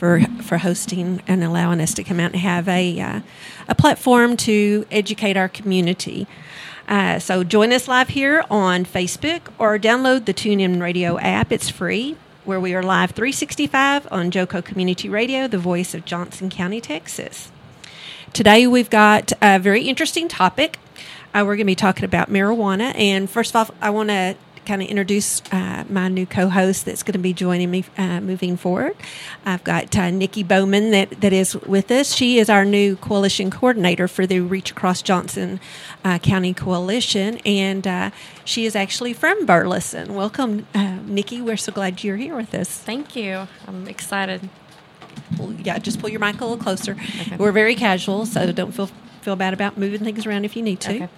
For for hosting and allowing us to come out and have a uh, a platform to educate our community. Uh, so join us live here on Facebook or download the TuneIn Radio app. It's free. Where we are live 365 on Joco Community Radio, the voice of Johnson County, Texas. Today we've got a very interesting topic. Uh, we're going to be talking about marijuana. And first of all, I want to kind of introduce uh, my new co-host that's going to be joining me uh, moving forward. I've got uh, Nikki Bowman that, that is with us. She is our new coalition coordinator for the Reach Across Johnson uh, County Coalition, and uh, she is actually from Burleson. Welcome, uh, Nikki. We're so glad you're here with us. Thank you. I'm excited. Well, yeah, just pull your mic a little closer. Okay. We're very casual, so don't feel feel bad about moving things around if you need to. Okay.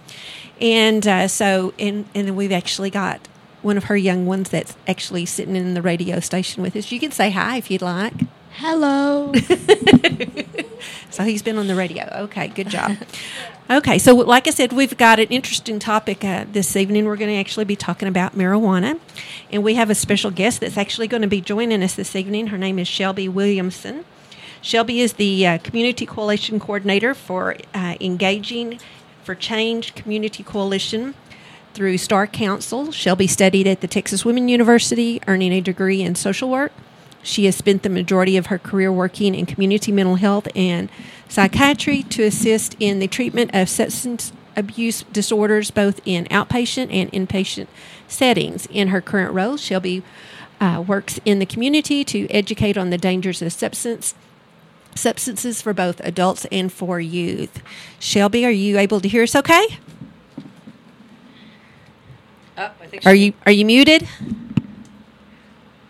And uh, so, and and then we've actually got one of her young ones that's actually sitting in the radio station with us. You can say hi if you'd like. Hello. so he's been on the radio. Okay, good job. Okay, so like I said, we've got an interesting topic uh, this evening. We're going to actually be talking about marijuana, and we have a special guest that's actually going to be joining us this evening. Her name is Shelby Williamson. Shelby is the uh, Community Coalition Coordinator for uh, Engaging for Change Community Coalition through Star Council. Shelby studied at the Texas Women University, earning a degree in social work. She has spent the majority of her career working in community mental health and psychiatry to assist in the treatment of substance abuse disorders both in outpatient and inpatient settings. In her current role, Shelby uh, works in the community to educate on the dangers of substance substances for both adults and for youth. Shelby, are you able to hear us okay? Oh, are you are you muted?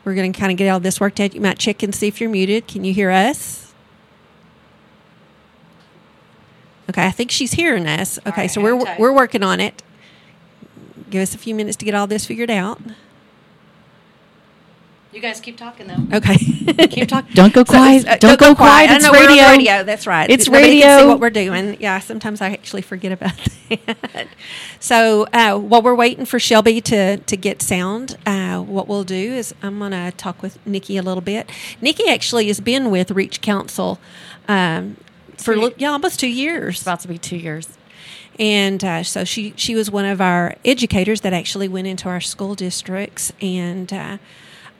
We're going to kind of get all this worked out. You might check and see if you're muted. Can you hear us? Okay, I think she's hearing us. Okay, right, so we're we're working on it. Give us a few minutes to get all this figured out. You guys keep talking though. Okay, keep talking. Don't go quiet. So, uh, don't, don't, go, quiet. quiet. It's radio. radio. That's right. It's Nobody radio. Can see what we're doing. Yeah, sometimes I actually forget about that. so uh, while we're waiting for Shelby to to get sound, uh, what we'll do is I'm going to talk with Nikki a little bit. Nikki actually has been with Reach Council um, for yeah almost two years. It's about to be two years and uh, so she she was one of our educators that actually went into our school districts and uh,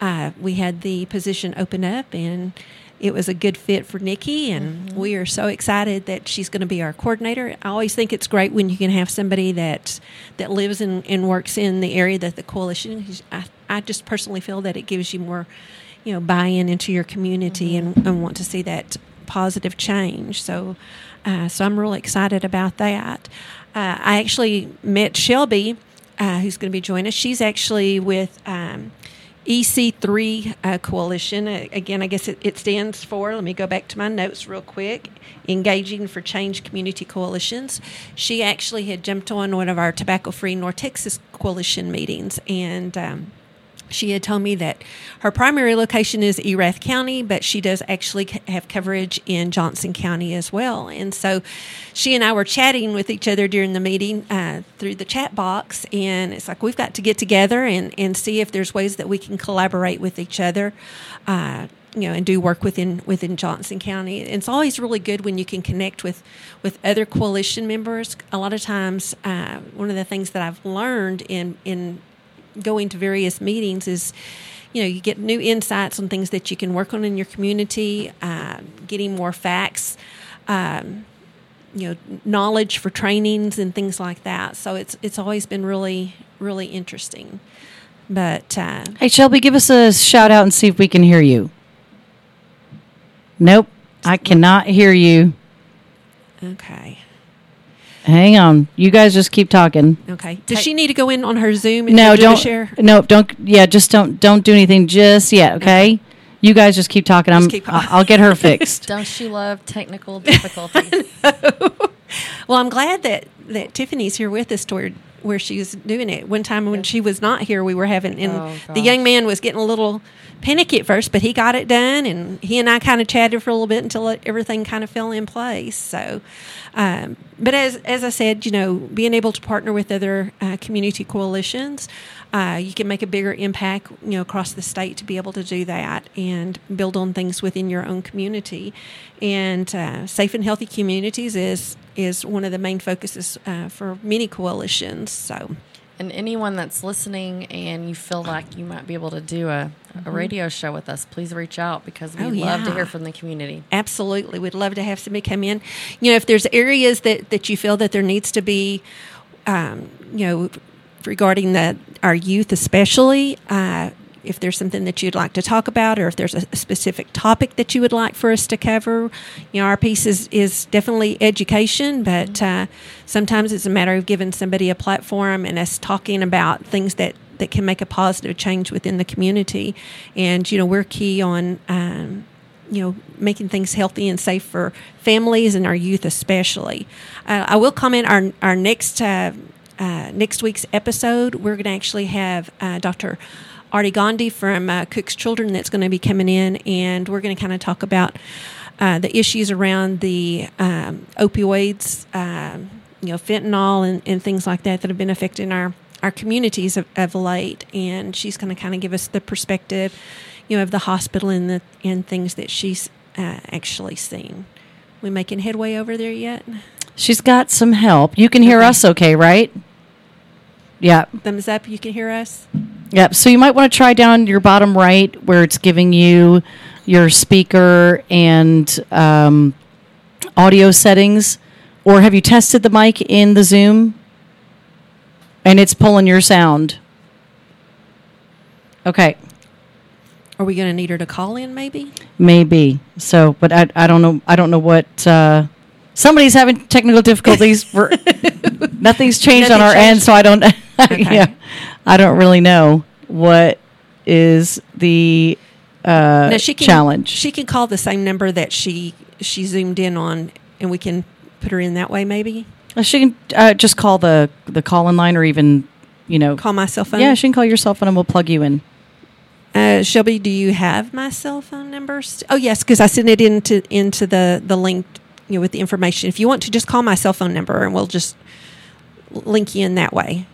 uh, we had the position open up and it was a good fit for Nikki, and mm-hmm. we are so excited that she's going to be our coordinator. I always think it's great when you can have somebody that that lives and, and works in the area that the coalition. I, I just personally feel that it gives you more, you know, buy-in into your community mm-hmm. and, and want to see that positive change. So, uh, so I'm really excited about that. Uh, I actually met Shelby, uh, who's going to be joining us. She's actually with. Um, EC3 uh, Coalition. Uh, again, I guess it, it, stands for, let me go back to my notes real quick Engaging for Change Community Coalitions. She actually had jumped on one of our Tobacco Free North Texas Coalition meetings and um, she had told me that her primary location is Erath County, but she does actually have coverage in Johnson County as well. And so she and I were chatting with each other during the meeting uh, through the chat box, and it's like we've got to get together and, and see if there's ways that we can collaborate with each other. Uh, you know and do work within within Johnson County. It's always really good when you can connect with with other coalition members. A lot of times, uh, one of the things that I've learned in in going to various meetings is you know you get new insights on things that you can work on in your community uh, getting more facts um, you know knowledge for trainings and things like that so it's it's always been really really interesting but uh, Hey, Shelby, give us a shout out and see if we can hear you. Nope, I cannot hear you. okay Hang on. You guys just keep talking. okay does she need to go in on her zoom and No, do a don't. share No, don't. Yeah, just don't. Don't do anything just yet. Okay. You guys just keep talking. I'm. keep- I- I'll get her fixed. Don't she love technical difficulties? Well, I'm glad that that Tiffany's here with us toward where she's doing it. One time when she was not here, we were having, and Oh, the young man was getting a little panicky at first, but he got it done, and he and I kind of chatted for a little bit until everything kind of fell in place. So, um, but as as I said, you know, being able to partner with other uh, community coalitions. Uh, you can make a bigger impact, you know, across the state to be able to do that and build on things within your own community. And uh, safe and healthy communities is is one of the main focuses uh, for many coalitions. So, and anyone that's listening and you feel like you might be able to do a, a radio show with us, please reach out because we Mm-hmm. Oh, love to hear from the community. absolutely, we'd love to have somebody come in. You know, if there's areas that that you feel that there needs to be, um, you know, regarding the our youth especially. Uh, if there's something that you'd like to talk about, or if there's a specific topic that you would like for us to cover, you know, our piece is, is definitely education, but uh, sometimes it's a matter of giving somebody a platform and us talking about things that, that can make a positive change within the community. And, you know, we're key on, um, you know, making things healthy and safe for families and our youth especially. Uh, I will comment our, our next, uh, uh, next week's episode, we're going to actually have uh, Dr. Artie Gandhi from uh, Cook's Children that's going to be coming in, and we're going to kind of talk about uh, the issues around the um, opioids, um, you know, fentanyl and, and things like that that have been affecting our, our communities of, of late. And she's going to kind of give us the perspective, you know, of the hospital and the and things that she's uh, actually seen. We making headway over there yet? She's got some help. You can hear Okay. us, okay? Right? Yeah. Thumbs up. You can hear us. Yep. So you might want to try down your bottom right where it's giving you your speaker and um, audio settings. Or have you tested the mic in the Zoom? And it's pulling your sound. Okay. Are we going to need her to call in? Maybe. Maybe. So, but I, I don't know. I don't know what. Uh, somebody's having technical difficulties. Nothing's changed on our end, so I don't. Okay. yeah, I don't really know what is the uh, No, she can, challenge. She can call the same number that she she zoomed in on, and we can put her in that way. Maybe Uh, she can uh, just call the the call in line, or even you know. call my cell phone. yeah, she can call your cell phone, and we'll plug you in. Uh, Shelby, do you have my cell phone number? Oh yes, because I sent it into into the the link, you know, with the information. If you want to, just call my cell phone number, and we'll just link you in that way.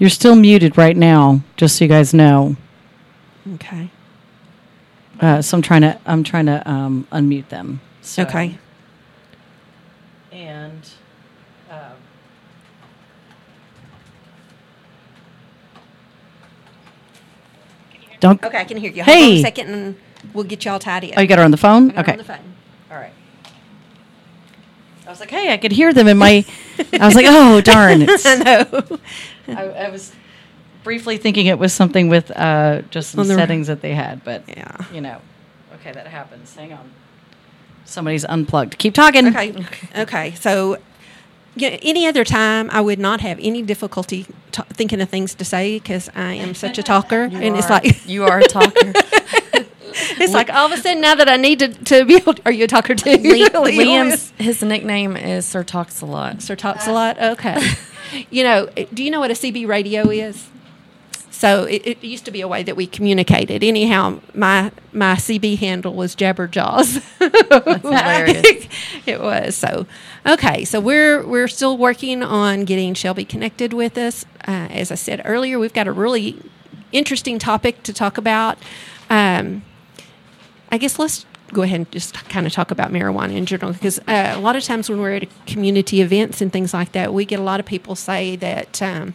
You're still muted right now, just so you guys know. Okay. Uh, so I'm trying to I'm trying to um, unmute them. So. Okay. and um, don't. Okay, I can hear you. Hold on Hey. a second, and we'll get y'all tied in. Oh, you got her on the phone. I got her Okay. on the phone. All right. I was like, hey, I could hear them in my. I was like, oh darn! I know. I, I was briefly thinking it was something with uh, just some the- settings that they had, but Yeah. you know, okay, that happens. Hang on. Somebody's unplugged. Keep talking. Okay. Okay. So, yeah, any other time, I would not have any difficulty t- thinking of things to say because I am such a talker, You and it's like you are a talker. it's like all of a sudden now that I need to, to be able. To, are you a talker too? Li- Really? Liam's his nickname is Sir Talks a Lot. Sir talks a lot. Okay. You know, do you know what a CB radio is? So it, it used to be a way that we communicated. Anyhow, my my CB handle was Jabberjaws. That's hilarious. it was so okay. So we're we're still working on getting Shelby connected with us. Uh, as I said earlier, we've got a really interesting topic to talk about. Um, I guess let's go ahead and just kind of talk about marijuana in general because uh, a lot of times when we're at community events and things like that, we get a lot of people say that um,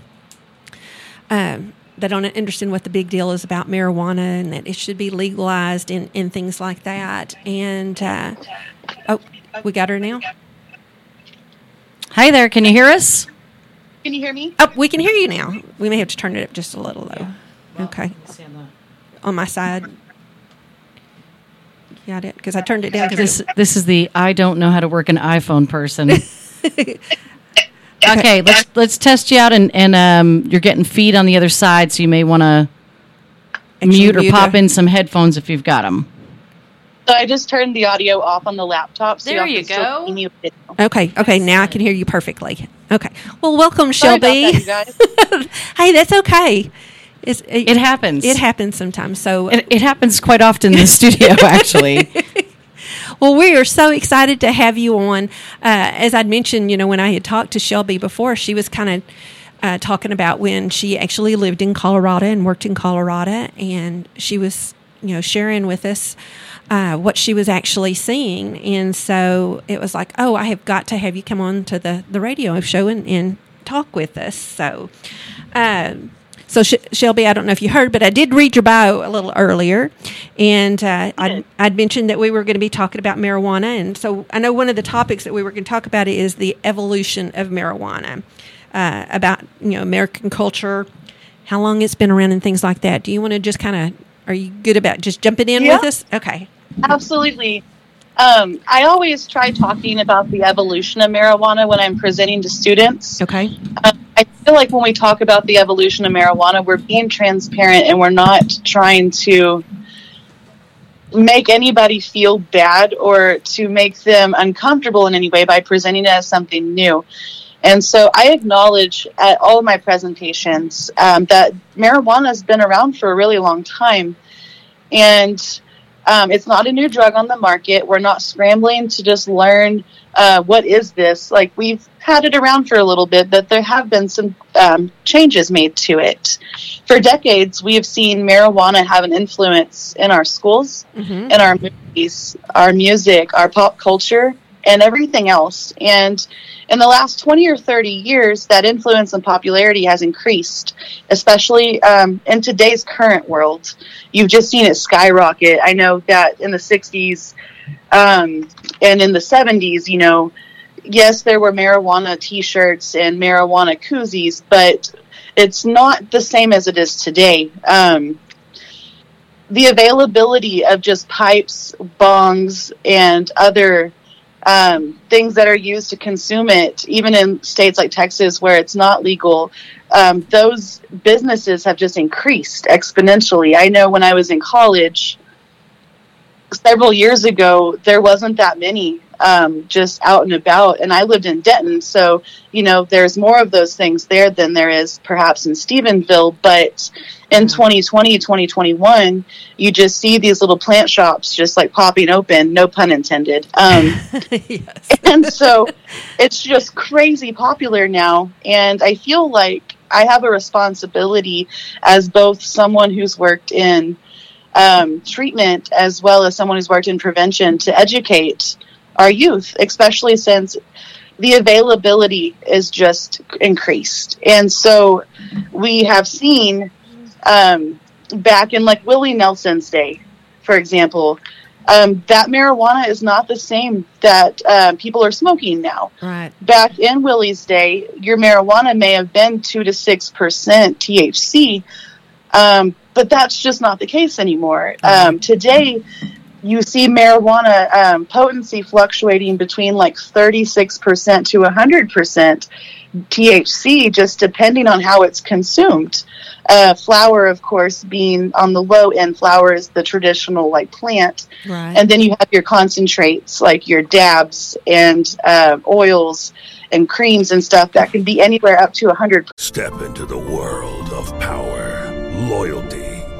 um, they don't understand what the big deal is about marijuana and that it should be legalized and, and things like that. And uh, oh, we got her now. Hi there. Can you hear us? Can you hear me? Oh, we can hear you now. We may have to turn it up just a little though. Okay, on my side. Got it because I turned it down. Cause This this is the I don't know how to work an iPhone person. okay, let's let's test you out, and and um, you're getting feed on the other side, so you may want to mute or mute pop a- in some headphones if you've got them. So I just turned the audio off on the laptop. So There y'all you can go. see me with video. Okay, okay, now I can hear you perfectly. Okay, well, welcome, Sorry about Shelby. that, you guys. hey, that's okay. It's, it, It happens. It happens sometimes. So, It, it happens quite often in the studio, actually. well, we are so excited to have you on. Uh, as I'd mentioned, you know, when I had talked to Shelby before, she was kind of uh, talking about when she actually lived in Colorado and worked in Colorado, and she was, you know, sharing with us uh, what she was actually seeing. And so it was like, oh, I have got to have you come on to the, the radio show and, and talk with us. So, um, so Sh- Shelby, I don't know if you heard, but I did read your bio a little earlier, and uh, I'd, I'd mentioned that we were going to be talking about marijuana, and so I know one of the topics that we were going to talk about is the evolution of marijuana, uh, about you know American culture, how long it's been around, and things like that. Do you want to just kind of are you good about just jumping in Yeah. with us? Okay. Absolutely. Um, I always try talking about the evolution of marijuana when I'm presenting to students. Okay. Um, I feel like when we talk about the evolution of marijuana, we're being transparent and we're not trying to make anybody feel bad or to make them uncomfortable in any way by presenting it as something new. And so I acknowledge at all of my presentations um, that marijuana has been around for a really long time. And um, it's not a new drug on the market. We're not scrambling to just learn uh, what is this. Like we've had it around for a little bit, but there have been some um, changes made to it. For decades, we have seen marijuana have an influence in our schools, Mm-hmm. in our movies, our music, our pop culture, and everything else. And in the last 20 or 30 years, that influence and popularity has increased, especially um, in today's current world. You've just seen it skyrocket. I know that in the 60s um, and in the 70s, you know, yes, there were marijuana t shirts and marijuana koozies, but it's not the same as it is today. Um, the availability of just pipes, bongs, and other um, things that are used to consume it, even in states like Texas where it's not legal, um, those businesses have just increased exponentially. I know when I was in college several years ago, there wasn't that many um, just out and about, and I lived in Denton, so you know there's more of those things there than there is perhaps in Stephenville, but in 2020 2021 you just see these little plant shops just like popping open no pun intended um, yes. and so it's just crazy popular now and i feel like i have a responsibility as both someone who's worked in um, treatment as well as someone who's worked in prevention to educate our youth especially since the availability is just increased and so we have seen um, back in like willie nelson's day for example um, that marijuana is not the same that uh, people are smoking now Right. back in Willie's day, your marijuana may have been two to six percent THC, um, but that's just not the case anymore. Um, today, you see marijuana um, potency fluctuating between like thirty six percent to hundred percent THC, just depending on how it's consumed. Uh, flower, of course, being on the low end. Flower is the traditional like plant Right. and then you have your concentrates like your dabs and uh, oils and creams and stuff that can be anywhere up to 100 Step into the world of power, loyalty,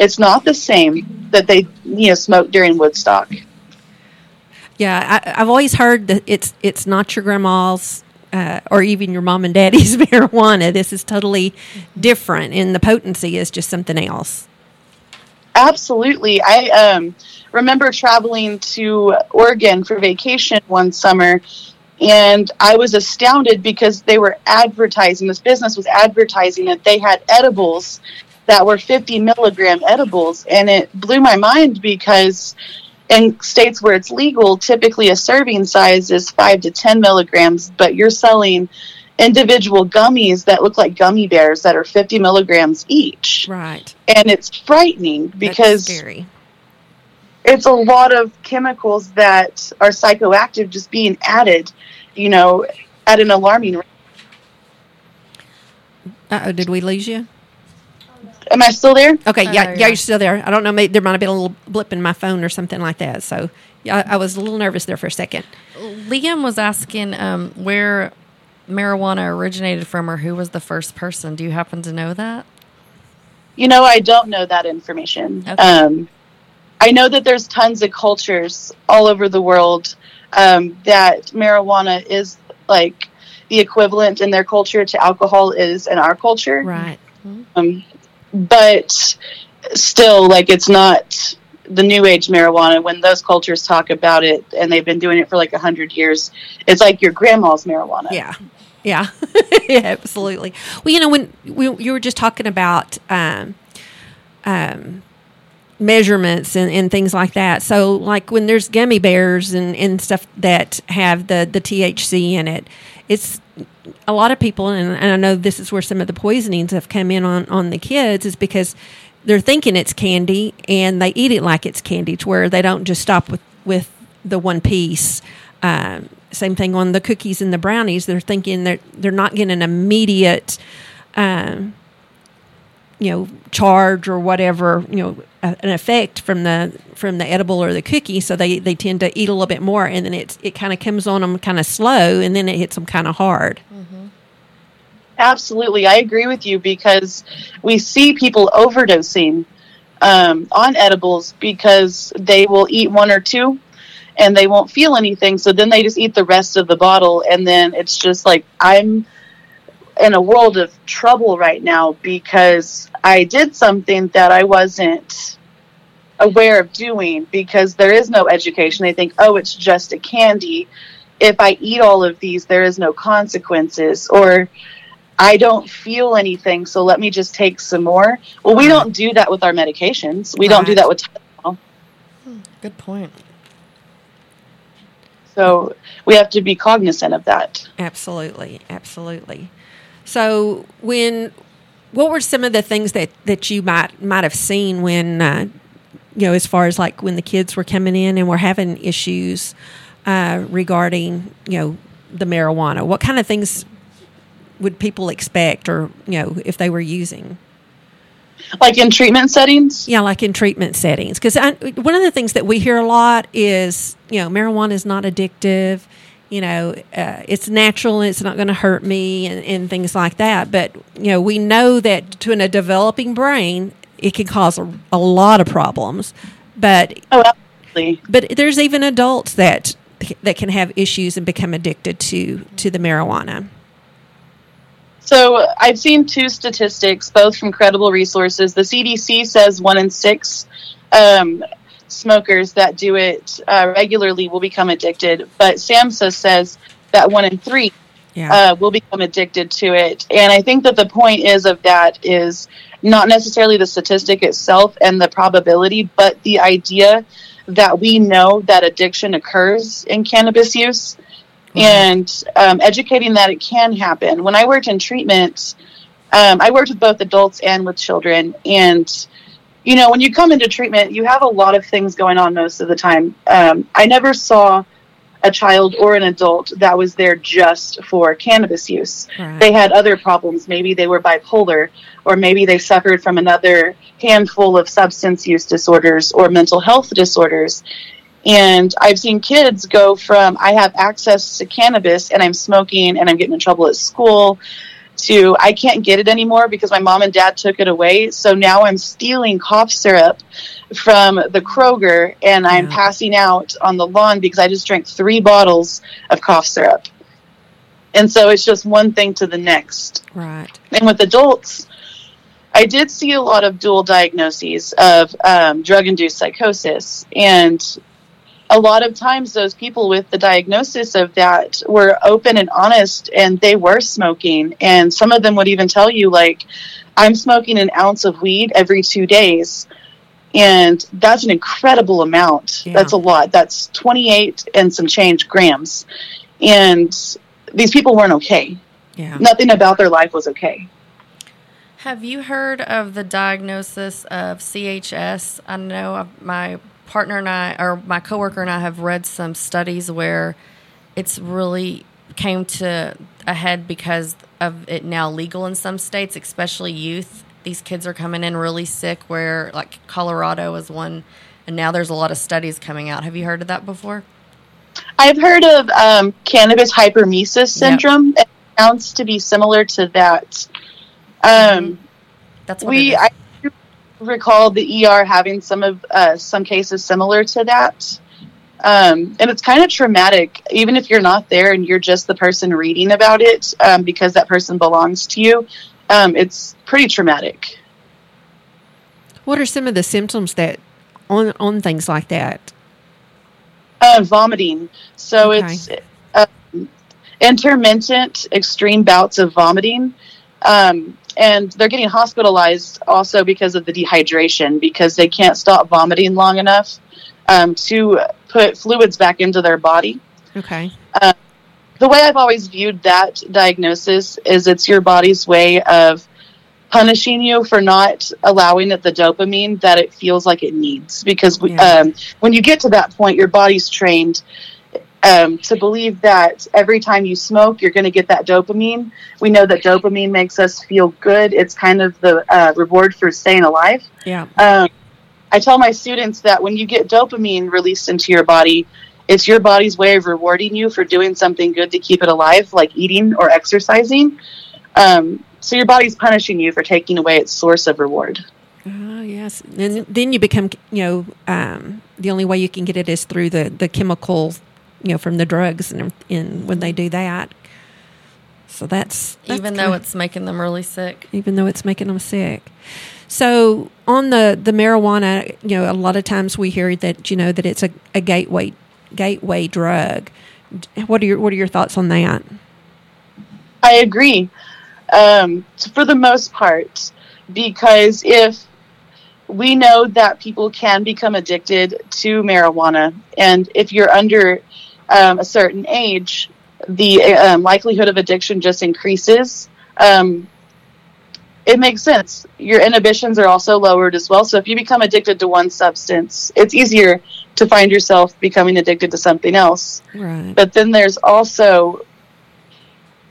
it's not the same that they you know smoke during Woodstock. Yeah, I, I've always heard that it's it's not your grandma's uh, or even your mom and daddy's marijuana. This is totally different, and the potency is just something else. Absolutely. I um, remember traveling to Oregon for vacation one summer, and I was astounded because they were advertising, this business was advertising that they had edibles that were 50 milligram edibles. And it blew my mind because in states where it's legal, typically a serving size is 5 to 10 milligrams, but you're selling individual gummies that look like gummy bears that are 50 milligrams each. Right. And it's frightening because it's a lot of chemicals that are psychoactive just being added, you know, at an alarming rate. Uh oh, did we lose you? Am I still there? Okay, Oh, yeah, there you yeah, are. you're still there. I don't know, maybe there might have been a little blip in my phone or something like that. So, yeah, I, I was a little nervous there for a second. Liam was asking um, where marijuana originated from or who was the first person. Do you happen to know that? You know, I don't know that information. Okay. Um, I know that there's tons of cultures all over the world um, that marijuana is like the equivalent in their culture to alcohol is in our culture. Right. Um, but still, like, it's not the new age marijuana. When those cultures talk about it and they've been doing it for like a hundred years, it's like your grandma's marijuana. Yeah. Yeah. yeah, absolutely. Well, you know, when we, you were just talking about um, um, measurements and, and things like that. So, like when there's gummy bears and, and stuff that have the, the THC in it, it's a lot of people, and, and I know this is where some of the poisonings have come in on, on the kids, is because they're thinking it's candy and they eat it like it's candy to where they don't just stop with, with the one piece. Um, same thing on the cookies and the brownies. They're thinking they're they're not getting an immediate, um, you know, charge or whatever, you know, a, an effect from the from the edible or the cookie. So they, they tend to eat a little bit more, and then it's it kind of comes on them kind of slow, and then it hits them kind of hard. Absolutely, I agree with you because we see people overdosing um, on edibles because they will eat one or two and they won't feel anything. So then they just eat the rest of the bottle, and then it's just like I'm in a world of trouble right now because I did something that I wasn't aware of doing because there is no education. They think, oh, it's just a candy. If I eat all of these, there is no consequences. Or I don't feel anything, so let me just take some more. Well, we don't do that with our medications. We don't do that with Tylenol. Good point. So we have to be cognizant of that. Absolutely, absolutely. So when what were some of the things that that you might might have seen when uh, you know as far as like when the kids were coming in and were having issues uh, regarding you know the marijuana? What kind of things would people expect, or you know, if they were using? Like in treatment settings? Yeah, like in treatment settings. Because one of the things that we hear a lot is, you know, marijuana is not addictive. You know, uh, it's natural and it's not going to hurt me and, and things like that. But, you know, we know that to an, a developing brain, it can cause a, a lot of problems. But, oh, absolutely. But there's even adults that that can have issues and become addicted to to the marijuana. So I've seen two statistics, both from credible resources. The CDC says one in six um, smokers that do it uh, regularly will become addicted, but SAMHSA says that one in three Yeah. uh, will become addicted to it. And I think that the point is of that is not necessarily the statistic itself and the probability, but the idea that we know that addiction occurs in cannabis use and um, educating that it can happen. When I worked in treatment, um, I worked with both adults and with children. And, you know, when you come into treatment, you have a lot of things going on most of the time. Um, I never saw a child or an adult that was there just for cannabis use. Right. They had other problems. Maybe they were bipolar, or maybe they suffered from another handful of substance use disorders or mental health disorders. And I've seen kids go from I have access to cannabis and I'm smoking and I'm getting in trouble at school to I can't get it anymore because my mom and dad took it away. So now I'm stealing cough syrup from the Kroger and I'm passing out on the lawn because I just drank three bottles of cough syrup. And so it's just one thing to the next. Right. And with adults, I did see a lot of dual diagnoses of um, drug induced psychosis. And a lot of times, those people with the diagnosis of that were open and honest and they were smoking. And some of them would even tell you, like, I'm smoking an ounce of weed every two days. And that's an incredible amount. That's a lot. That's 28 and some change grams. And these people weren't okay. Yeah. Nothing about their life was okay. Have you heard of the diagnosis of CHS? I know my partner and I, or my coworker and I, have read some studies where it's really came to a head because of it now legal in some states, especially youth. These kids are coming in really sick. Where like Colorado is one, and now there's a lot of studies coming out. Have you heard of that before? I've heard of um, cannabis hyperemesis syndrome. It sounds to be similar to that. Um, That's what we. I recall the ER having some of uh, some cases similar to that, um, and it's kind of traumatic. Even if you're not there and you're just the person reading about it, um, because that person belongs to you, um, it's pretty traumatic. What are some of the symptoms that on on things like that? Uh, vomiting. So Okay. it's um, intermittent, extreme bouts of vomiting. Um, and they're getting hospitalized also because of the dehydration because they can't stop vomiting long enough um, to put fluids back into their body. Okay. Uh, the way I've always viewed that diagnosis is it's your body's way of punishing you for not allowing it the dopamine that it feels like it needs. Because we, um, when you get to that point, your body's trained um, to believe that every time you smoke, you're going to get that dopamine. We know that dopamine makes us feel good. It's kind of the uh, reward for staying alive. Yeah. Um, I tell my students that when you get dopamine released into your body, it's your body's way of rewarding you for doing something good to keep it alive, like eating or exercising. Um, so your body's punishing you for taking away its source of reward. Oh yes, and then you become you know um, the only way you can get it is through the the chemical you know from the drugs and and when they do that. So that's, that's even though kinda- it's making them really sick. even though it's making them sick. So on the the marijuana, you know, a lot of times we hear that you know that it's a, a gateway gateway drug. What are your what are your thoughts on that? I agree, um, for the most part, because if we know that people can become addicted to marijuana, and if you're under um, a certain age, the um, likelihood of addiction just increases. Um, it makes sense. Your inhibitions are also lowered as well. So if you become addicted to one substance, it's easier to find yourself becoming addicted to something else. Right. But then there's also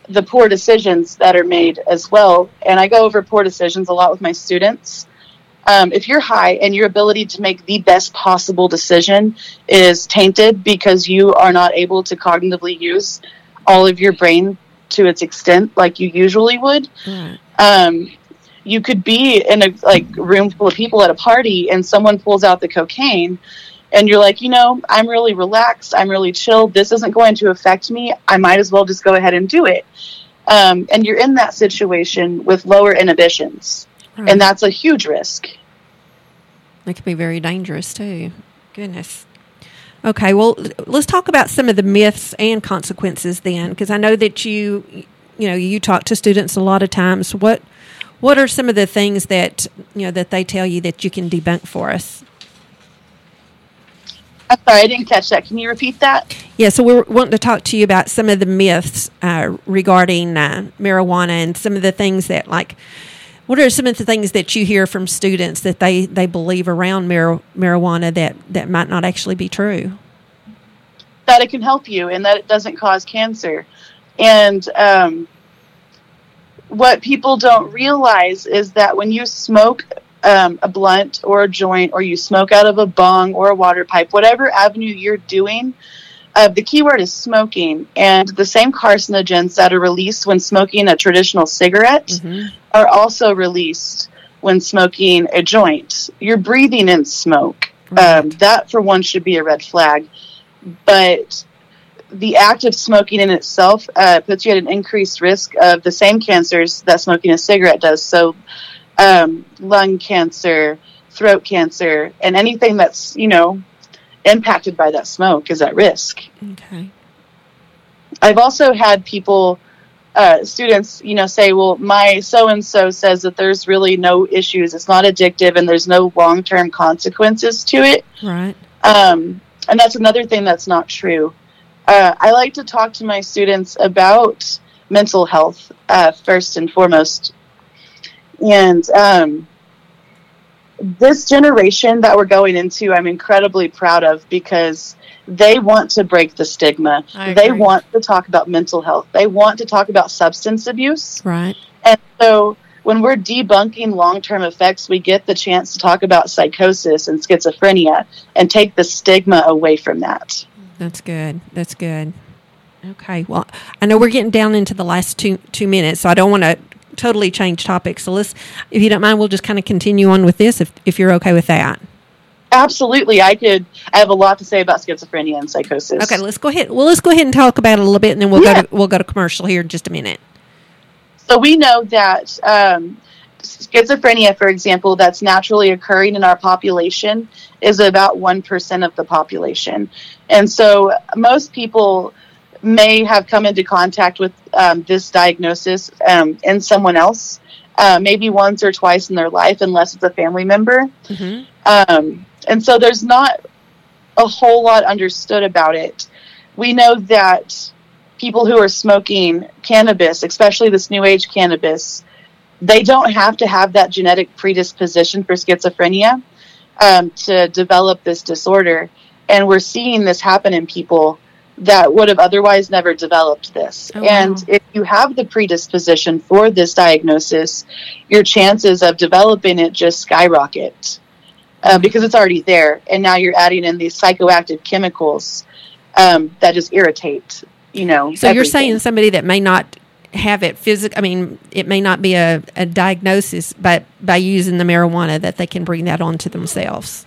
the poor decisions that are made as well. And I go over poor decisions a lot with my students. Um, if you're high and your ability to make the best possible decision is tainted because you are not able to cognitively use all of your brain to its extent like you usually would, Right. um, you could be in a like room full of people at a party and someone pulls out the cocaine and you're like you know i'm really relaxed i'm really chilled, this isn't going to affect me i might as well just go ahead and do it um, and you're in that situation with lower inhibitions Right. and that's a huge risk It could be very dangerous too. Goodness. Okay, well, let's talk about some of the myths and consequences then, because I know that you, you know, you talk to students a lot of times. What, what are some of the things that you know that they tell you that you can debunk for us? I'm sorry, I didn't catch that. Can you repeat that? Yeah, so we're wanting to talk to you about some of the myths uh, regarding uh, marijuana and some of the things that, like, what are some of the things that you hear from students that they, they believe around mar- marijuana that, that might not actually be true? That it can help you and that it doesn't cause cancer. And um, what people don't realize is that when you smoke um, a blunt or a joint, or you smoke out of a bong or a water pipe, whatever avenue you're doing, uh, the key word is smoking. And the same carcinogens that are released when smoking a traditional cigarette Mm-hmm. are also released when smoking a joint. You're breathing in smoke. Um, that, for one, should be a red flag. But the act of smoking in itself uh, puts you at an increased risk of the same cancers that smoking a cigarette does. So, um, lung cancer, throat cancer, and anything that's, you know, impacted by that smoke is at risk. Okay. I've also had people, uh, students, you know, say, well, my so and so says that there's really no issues. It's not addictive and there's no long term consequences to it. Right. Um, and that's another thing that's not true. Uh, I like to talk to my students about mental health uh, first and foremost. And um, this generation that we're going into, I'm incredibly proud of because they want to break the stigma. They want to talk about mental health. They want to talk about substance abuse. Right. And so when we're debunking long term effects, we get the chance to talk about psychosis and schizophrenia and take the stigma away from that. That's good. That's good. Okay. Well, I know we're getting down into the last two two minutes, so I don't want to totally change topics. So let's, if you don't mind, we'll just kind of continue on with this, if if you're okay with that. Absolutely. I could, I have a lot to say about schizophrenia and psychosis. Okay. Let's go ahead. Well, let's go ahead and talk about it a little bit, and then we'll go to we'll go to commercial here in just a minute. So we know that um, schizophrenia, for example, that's naturally occurring in our population is about 1% of the population. And so most people may have come into contact with um, this diagnosis um, in someone else, uh, maybe once or twice in their life, unless it's a family member. Mm-hmm. Um, and so there's not a whole lot understood about it. We know that people who are smoking cannabis, especially this new age cannabis, they don't have to have that genetic predisposition for schizophrenia um, to develop this disorder. And we're seeing this happen in people that would have otherwise never developed this. Oh, and wow. if you have the predisposition for this diagnosis, your chances of developing it just skyrocket uh, because it's already there. And now you're adding in these psychoactive chemicals um, that just irritate, you know. So you're saying somebody that may not have it physical. I mean, it may not be a, a diagnosis, but by using the marijuana, that they can bring that onto themselves.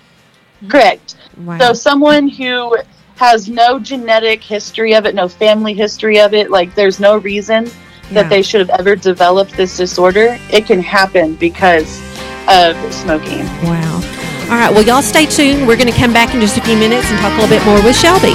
Correct. Wow. So someone who has no genetic history of it, no family history of it, like there's no reason Yeah. that they should have ever developed this disorder. It can happen because of smoking. Wow. All right. Well, y'all stay tuned. We're going to come back in just a few minutes and talk a little bit more with Shelby.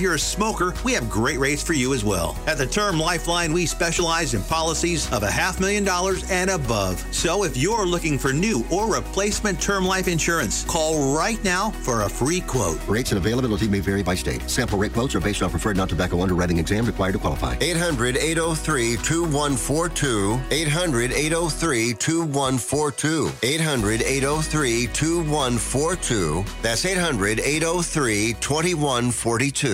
if you're a smoker, we have great rates for you as well. At the Term Lifeline, we specialize in policies of a half million dollars and above. So if you're looking for new or replacement term life insurance, call right now for a free quote. Rates and availability may vary by state. Sample rate quotes are based on preferred non tobacco underwriting exam required to qualify. 800 803 2142. 800 803 2142. 800 803 2142. That's 800 803 2142.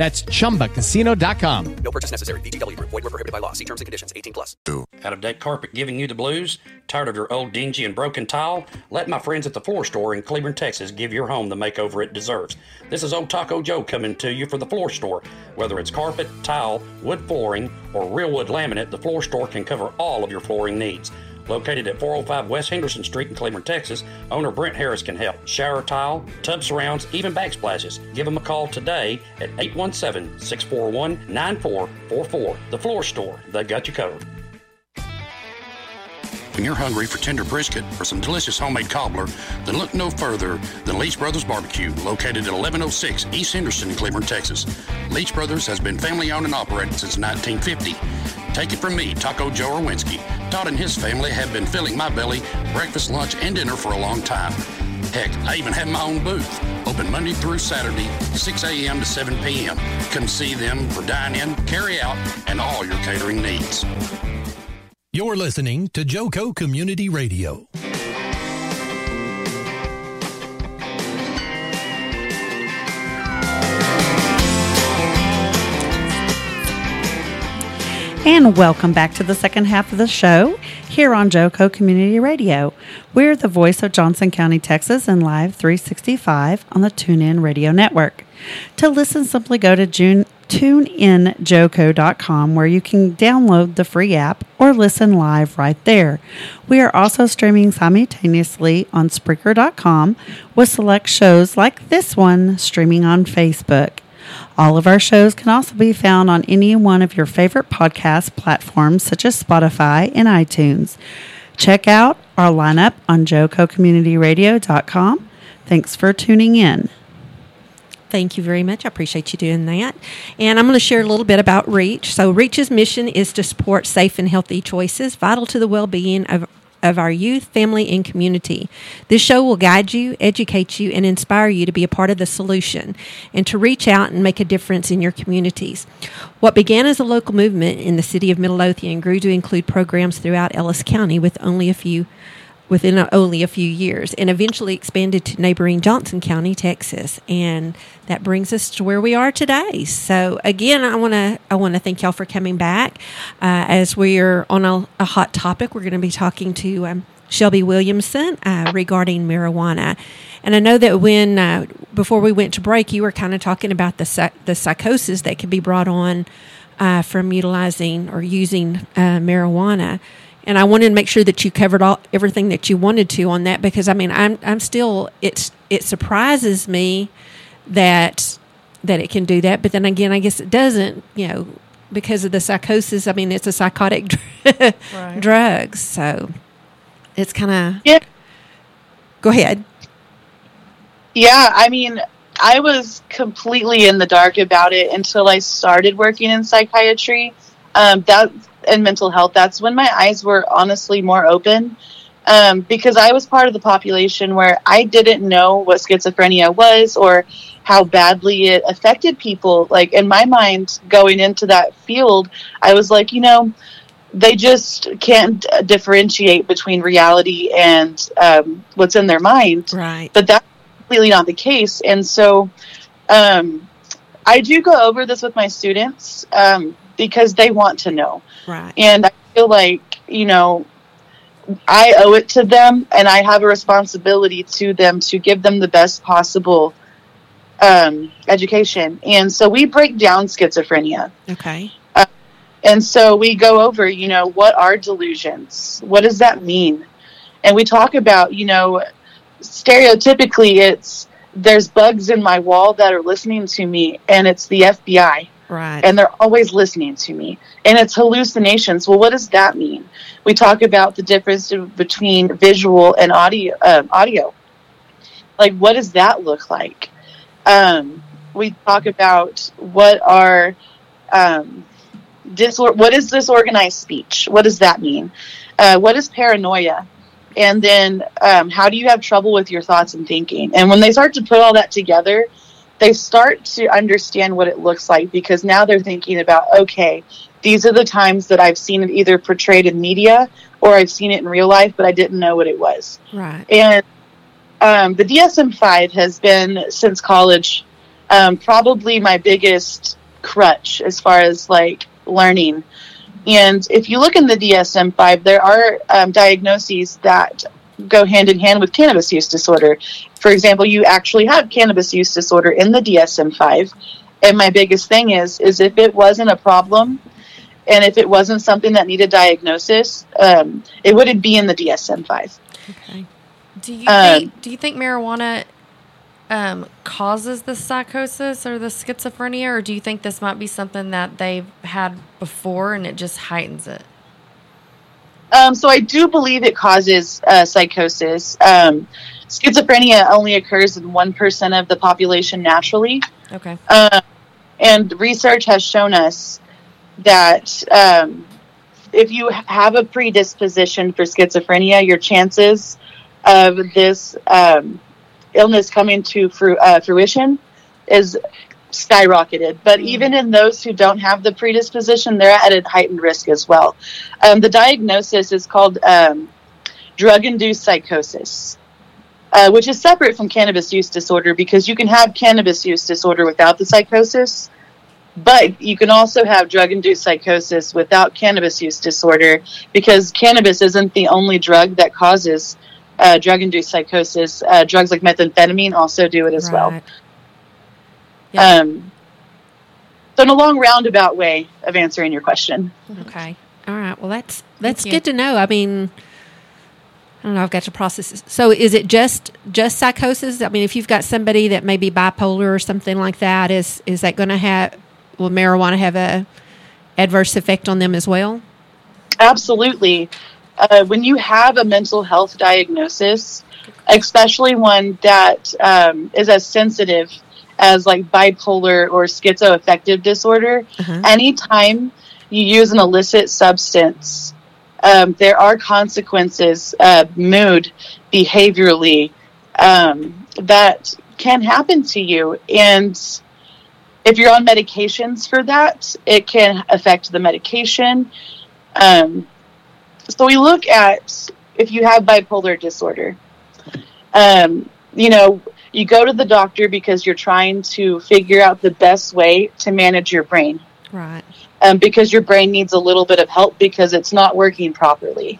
That's chumbacasino.com. No purchase necessary. VGW Group. Void were prohibited by law. See terms and conditions. 18 plus. Out of deck carpet giving you the blues? Tired of your old dingy and broken tile? Let my friends at the floor store in Cleveland, Texas give your home the makeover it deserves. This is Old Taco Joe coming to you for the floor store. Whether it's carpet, tile, wood flooring, or real wood laminate, the floor store can cover all of your flooring needs. Located at 405 West Henderson Street in Cleburne, Texas, owner Brent Harris can help. Shower tile, tub surrounds, even backsplashes. Give them a call today at 817 641 9444. The Floor Store, they got you covered. When you're hungry for tender brisket or some delicious homemade cobbler, then look no further than Leach Brothers Barbecue, located at 1106 East Henderson, Cleburne, Texas. Leach Brothers has been family owned and operated since 1950. Take it from me, Taco Joe Orwinski. Todd and his family have been filling my belly breakfast, lunch, and dinner for a long time. Heck, I even have my own booth, open Monday through Saturday, 6 a.m. to 7 p.m. Come see them for dine in, carry out, and all your catering needs. You're listening to Joco Community Radio. And welcome back to the second half of the show here on Joco Community Radio. We're the voice of Johnson County, Texas, and live 365 on the TuneIn Radio Network. To listen, simply go to June, tuneinjoco.com where you can download the free app or listen live right there. We are also streaming simultaneously on Spreaker.com with select shows like this one streaming on Facebook. All of our shows can also be found on any one of your favorite podcast platforms such as Spotify and iTunes. Check out our lineup on jococommunityradio.com. Thanks for tuning in. Thank you very much. I appreciate you doing that. And I'm going to share a little bit about REACH. So, REACH's mission is to support safe and healthy choices vital to the well being of of our youth, family, and community. This show will guide you, educate you, and inspire you to be a part of the solution and to reach out and make a difference in your communities. What began as a local movement in the city of Midlothian grew to include programs throughout Ellis County with only a few within only a few years and eventually expanded to neighboring Johnson County, Texas. And that brings us to where we are today. So again, I want to I want to thank y'all for coming back. Uh, as we are on a, a, hot topic, we're going to be talking to um, Shelby Williamson uh, regarding marijuana. And I know that when uh, before we went to break, you were kind of talking about the the psychosis that can be brought on uh, from utilizing or using uh, marijuana and I wanted to make sure that you covered all everything that you wanted to on that because I mean I'm I'm still it's it surprises me that that it can do that, but then again I guess it doesn't, you know, because of the psychosis. I mean it's a psychotic right. drug, so it's kind of yeah. Go ahead. Yeah, I mean I was completely in the dark about it until I started working in psychiatry. Um, that and mental health, that's when my eyes were honestly more open. Um, because I was part of the population where I didn't know what schizophrenia was or how badly it affected people. Like in my mind, going into that field, I was like, you know, they just can't differentiate between reality and um, what's in their mind. Right. But that's completely not the case. And so um, I do go over this with my students um, because they want to know. Right. And I feel like, you know, I owe it to them and I have a responsibility to them to give them the best possible um, education. And so we break down schizophrenia. Okay. Uh, and so we go over, you know, what are delusions? What does that mean? And we talk about, you know, stereotypically it's there's bugs in my wall that are listening to me and it's the FBI Right. And they're always listening to me. And it's hallucinations. Well, what does that mean? We talk about the difference between visual and audio. Uh, audio. Like, what does that look like? Um, we talk about what are um, disor- what is disorganized speech? What does that mean? Uh, what is paranoia? And then um, how do you have trouble with your thoughts and thinking? And when they start to put all that together, they start to understand what it looks like because now they're thinking about okay, these are the times that I've seen it either portrayed in media or I've seen it in real life, but I didn't know what it was. Right. And um, the DSM 5 has been since college um, probably my biggest crutch as far as like learning. And if you look in the DSM 5, there are um, diagnoses that go hand in hand with cannabis use disorder. For example, you actually have cannabis use disorder in the DSM 5. And my biggest thing is, is if it wasn't a problem and if it wasn't something that needed diagnosis, um, it wouldn't be in the DSM 5. Okay. Do you Um, think, do you think marijuana um, causes the psychosis or the schizophrenia, or do you think this might be something that they've had before and it just heightens it? Um, so I do believe it causes uh, psychosis. Um, schizophrenia only occurs in one percent of the population naturally, Okay. uh, and research has shown us that um, if you have a predisposition for schizophrenia, your chances of this um, illness coming to fru- uh, fruition is skyrocketed. But even in those who don't have the predisposition, they're at a heightened risk as well. Um, the diagnosis is called um, drug induced psychosis. Uh, which is separate from cannabis use disorder because you can have cannabis use disorder without the psychosis, but you can also have drug induced psychosis without cannabis use disorder because cannabis isn't the only drug that causes uh, drug induced psychosis. Uh, drugs like methamphetamine also do it as well. Um, so, in a long roundabout way of answering your question. Okay. All right. Well, that's that's good to know. I mean, I don't know. I've got to process. This. So, is it just just psychosis? I mean, if you've got somebody that may be bipolar or something like that, is is that going to have will marijuana have a adverse effect on them as well? Absolutely. Uh, when you have a mental health diagnosis, especially one that um, is as sensitive as like bipolar or schizoaffective disorder, anytime you use an illicit substance, um, there are consequences, uh, mood, behaviorally, um, that can happen to you. And if you're on medications for that, it can affect the medication. Um, so we look at if you have bipolar disorder, um, you know, you go to the doctor because you're trying to figure out the best way to manage your brain Right. um, because your brain needs a little bit of help because it's not working properly.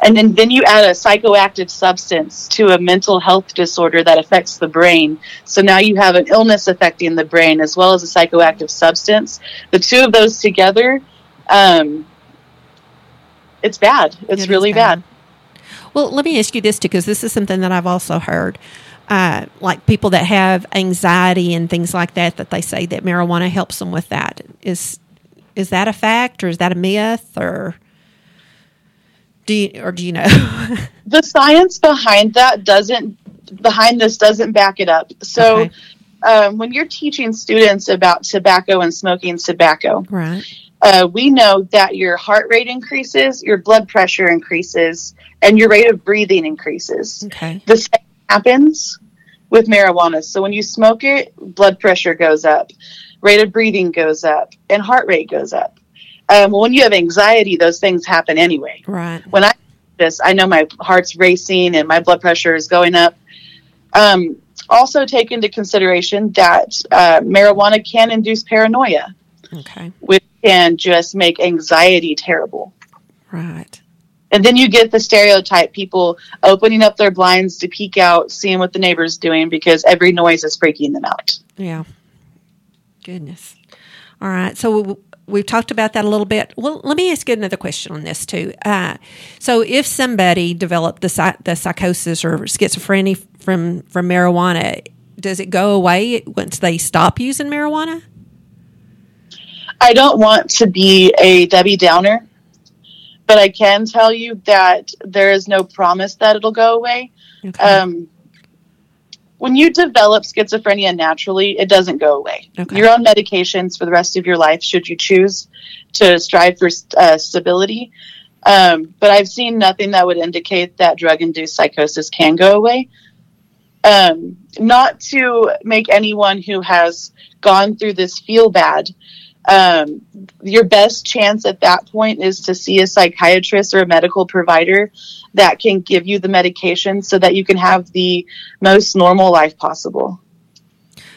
And then, then you add a psychoactive substance to a mental health disorder that affects the brain. So now you have an illness affecting the brain as well as a psychoactive substance. The two of those together, um, it's bad. It's It really bad. Well, let me ask you this too, because this is something that I've also heard. Uh, like people that have anxiety and things like that, that they say that marijuana helps them with that. Is is that a fact, or is that a myth, or do you, or do you know? the science behind that doesn't behind this doesn't back it up so um, when you're teaching students about tobacco and smoking tobacco right. uh, we know that your heart rate increases your blood pressure increases and your rate of breathing increases Okay. the same happens with marijuana so when you smoke it blood pressure goes up rate of breathing goes up and heart rate goes up um, when you have anxiety those things happen anyway Right. when I this, I know my heart's racing and my blood pressure is going up. Um, also, take into consideration that uh, marijuana can induce paranoia, Okay. which can just make anxiety terrible. Right. And then you get the stereotype people opening up their blinds to peek out, seeing what the neighbor's doing because every noise is freaking them out. Yeah. Goodness. All right. So we've talked about that a little bit. Well, let me ask you another question on this too. Uh, so if somebody developed the the psychosis or schizophrenia from from marijuana, does it go away once they stop using marijuana? I don't want to be a Debbie Downer, but I can tell you that there is no promise that it'll go away. Um, when you develop schizophrenia naturally, it doesn't go away. Okay. You're on medications for the rest of your life, should you choose to strive for uh, stability. Um, but I've seen nothing that would indicate that drug induced psychosis can go away. Um, not to make anyone who has gone through this feel bad. Um, your best chance at that point is to see a psychiatrist or a medical provider that can give you the medication so that you can have the most normal life possible.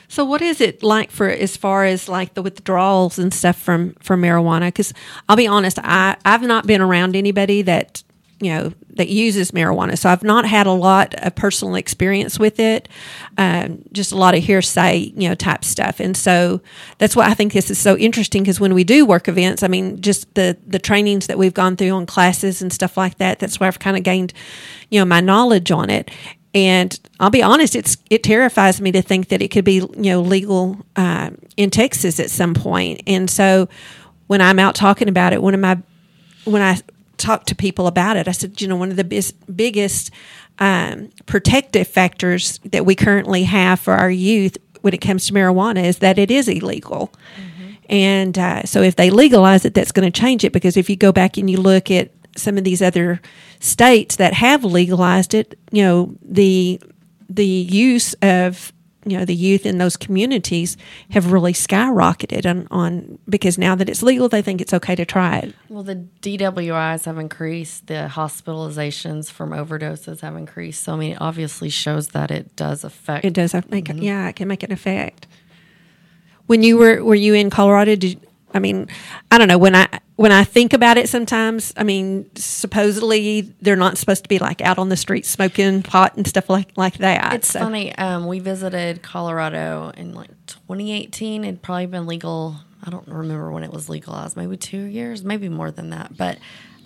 So, what is it like for as far as like the withdrawals and stuff from from marijuana? Because I'll be honest, I I've not been around anybody that you know that uses marijuana, so I've not had a lot of personal experience with it. Um, just a lot of hearsay, you know, type stuff, and so that's why I think this is so interesting. Because when we do work events, I mean, just the the trainings that we've gone through on classes and stuff like that. That's where I've kind of gained, you know, my knowledge on it. And I'll be honest, it's it terrifies me to think that it could be you know legal uh, in Texas at some point. And so when I'm out talking about it, one of my when I talk to people about it, I said, you know, one of the bis- biggest um, protective factors that we currently have for our youth when it comes to marijuana is that it is illegal. And uh, so if they legalize it, that's going to change it because if you go back and you look at some of these other states that have legalized it, you know, the the use of you know the youth in those communities have really skyrocketed on, on because now that it's legal they think it's okay to try it Well, the DWIs have increased, the hospitalizations from overdoses have increased. So, I mean, it obviously shows that it does affect. it does make mhm. yeah it can make an effect when you were were you in colorado did i mean i don't know when i when i think about it sometimes i mean supposedly they're not supposed to be like out on the street smoking pot and stuff like like that It's So- funny. Um, we visited Colorado in like 2018. It'd probably been legal. I don't remember when it was legalized. Maybe two years, maybe more than that. But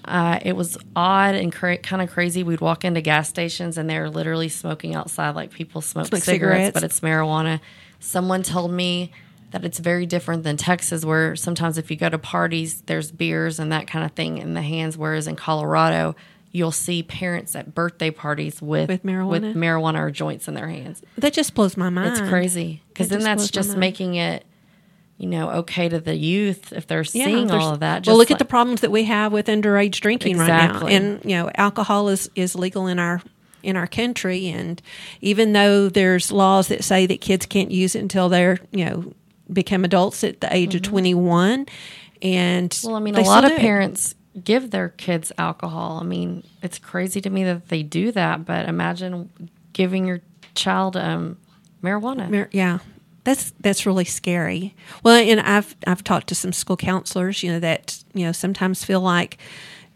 uh, it was odd and cra- kind of crazy. We'd walk into gas stations and they're literally smoking outside, like people smoke, Smoke cigarettes, cigarettes. but it's marijuana. Someone told me that it's very different than Texas, where sometimes if you go to parties, there's beers and that kind of thing in the hands, whereas in Colorado, you'll see parents at birthday parties with With marijuana? with marijuana or joints in their hands. that just blows my mind It's crazy because That then that's just making it, you know, okay to the youth if they're Yeah, seeing all of that. well, look like- at the problems that we have with underage drinking right now, and you know, alcohol is is legal in our in our country, and even though there's laws that say that kids can't use it until they're you know become adults at the age of twenty one, and Mm-hmm. Well, I mean, a lot of parents give their kids alcohol. I mean, it's crazy to me that they do that, but imagine giving your child um, marijuana. Mar- yeah, that's that's really scary. Well, and I've I've talked to some school counselors, you know, that you know sometimes feel like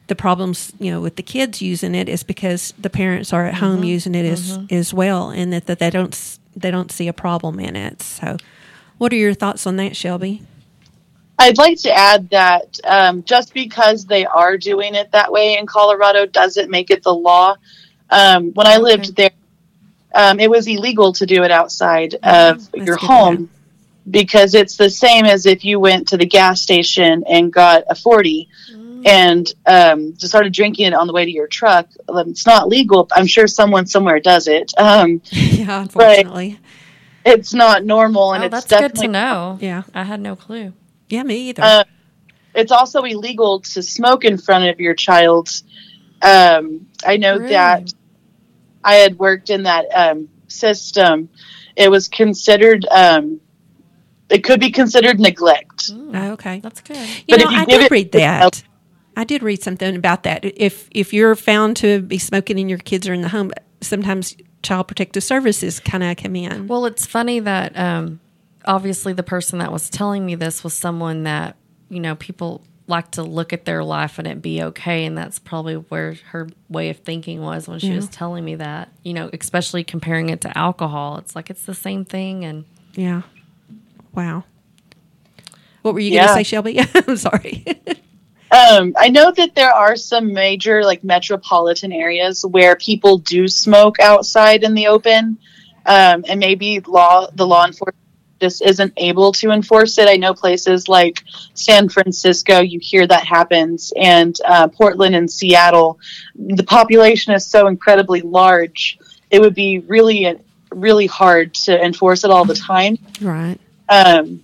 the problems you know with the kids using it is because the parents are at home Mhm, using it as mhm. as well, and that, that they don't they don't see a problem in it. So, what are your thoughts on that, Shelby? I'd like to add that um, just because they are doing it that way in Colorado doesn't make it the law. Um, when I lived there, um, it was illegal to do it outside of your home because it's the same as if you went to the gas station and got a 40 and um, just started drinking it on the way to your truck. Um, It's not legal. I'm sure someone somewhere does it. Um, yeah, unfortunately. It's not normal, and Oh, it's that's good to know. Yeah, I had no clue. Yeah, me either. Uh, it's also illegal to smoke in front of your child. Um, I know Really? that I had worked in that um, system. It was considered. Um, it could be considered neglect. Oh, okay, that's good. You But know, if you I give did it- read that. I did read something about that. If if you're found to be smoking and your kids are in the home, sometimes Child Protective Services kind of come in. Well, it's funny that um, obviously the person that was telling me this was someone that you know people like to look at their life and it be okay, and that's probably where her way of thinking was when she Yeah. was telling me that. You know, especially comparing it to alcohol, it's like it's the same thing, and Yeah. Wow. What were you going to say, Shelby? I'm sorry. Um, I know that there are some major like metropolitan areas where people do smoke outside in the open, um, and maybe law the law enforcement just isn't able to enforce it. I know places like San Francisco, you hear that happens, and uh, Portland and Seattle, the population is so incredibly large. It would be really, really hard to enforce it all the time. right. Um,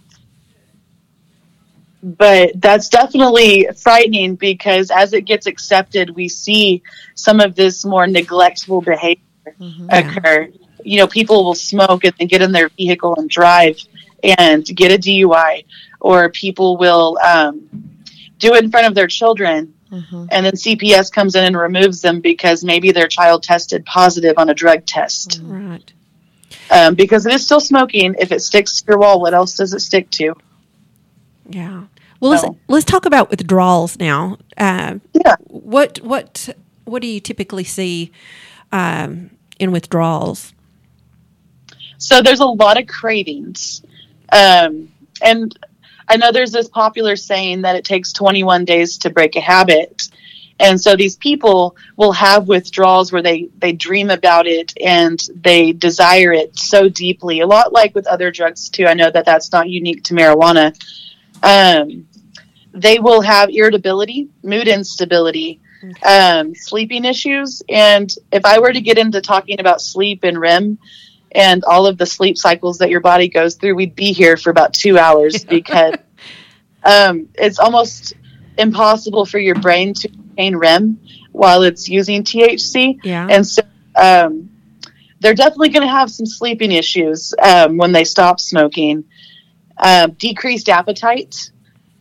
but that's definitely frightening because as it gets accepted, we see some of this more neglectful behavior occur. You know, people will smoke and then get in their vehicle and drive and get a DUI, or people will um, do it in front of their children. And then CPS comes in and removes them because maybe their child tested positive on a drug test. Right. Um, because it is still smoking. If it sticks to your wall, what else does it stick to? Yeah. Well, let's let's talk about withdrawals now. Uh, yeah. What what what do you typically see um, in withdrawals? So there's a lot of cravings. Um, and I know there's this popular saying that it takes 21 days to break a habit. And so these people will have withdrawals where they, they dream about it and they desire it so deeply. A lot like with other drugs, too. I know that that's not unique to marijuana. Um, they will have irritability, mood instability, um, sleeping issues. And if I were to get into talking about sleep and REM and all of the sleep cycles that your body goes through, we'd be here for about two hours because um, it's almost impossible for your brain to maintain REM while it's using THC. Yeah. And so um, they're definitely going to have some sleeping issues um, when they stop smoking. Um, decreased appetite,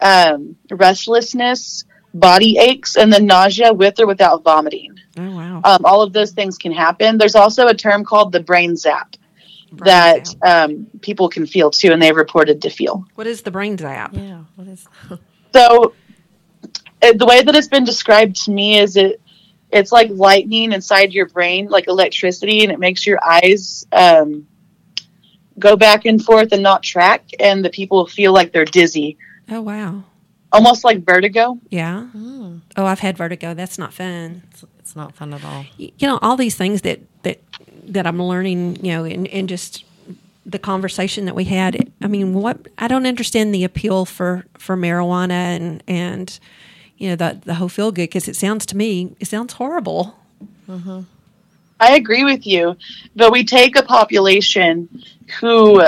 um, restlessness, body aches, and then nausea with or without vomiting. Oh wow. Um, all of those things can happen. There's also a term called the brain zap that um, people can feel too, and they've reported to feel. What is the brain zap? Yeah. What is? So uh, the way that it's been described to me is it it's like lightning inside your brain, like electricity, and it makes your eyes um, go back and forth and not track, and the people feel like they're dizzy, Oh wow. almost like vertigo. Yeah. Hmm. Oh, I've had vertigo. That's not fun. It's, it's not fun at all. You know, all these things that that that I'm learning. You know, and and just the conversation that we had. I mean, what I don't understand the appeal for for marijuana and and you know the the whole feel good because it sounds to me it sounds horrible. Mm-hmm. I agree with you, but we take a population who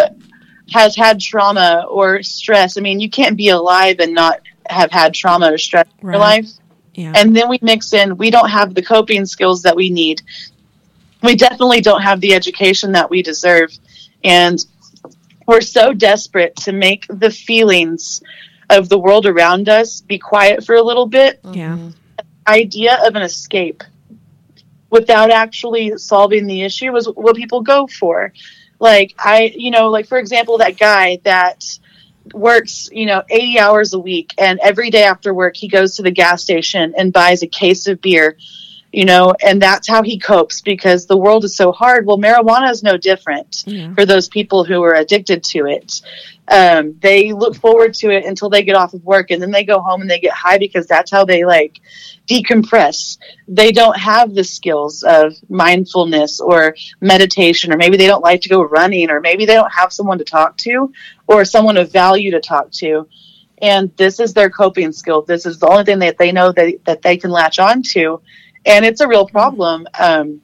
has had trauma or stress. I mean, you can't be alive and not have had trauma or stress in your life. Yeah. And then we mix in, we don't have the coping skills that we need. We definitely don't have the education that we deserve. And we're so desperate to make the feelings of the world around us be quiet for a little bit. Yeah. Mm-hmm. Idea of an escape without actually solving the issue was what people go for. Like I, you know, like for example, that guy that works, you know, 80 hours a week and every day after work he goes to the gas station and buys a case of beer, you know, and that's how he copes because the world is so hard. Well, marijuana is no different Yeah. for those people who are addicted to it. Um, they look forward to it until they get off of work and then they go home and they get high because that's how they like decompress. They don't have the skills of mindfulness or meditation, or maybe they don't like to go running, or maybe they don't have someone to talk to or someone of value to talk to. And this is their coping skill. This is the only thing that they know that, that they can latch on to. And it's a real problem. Um,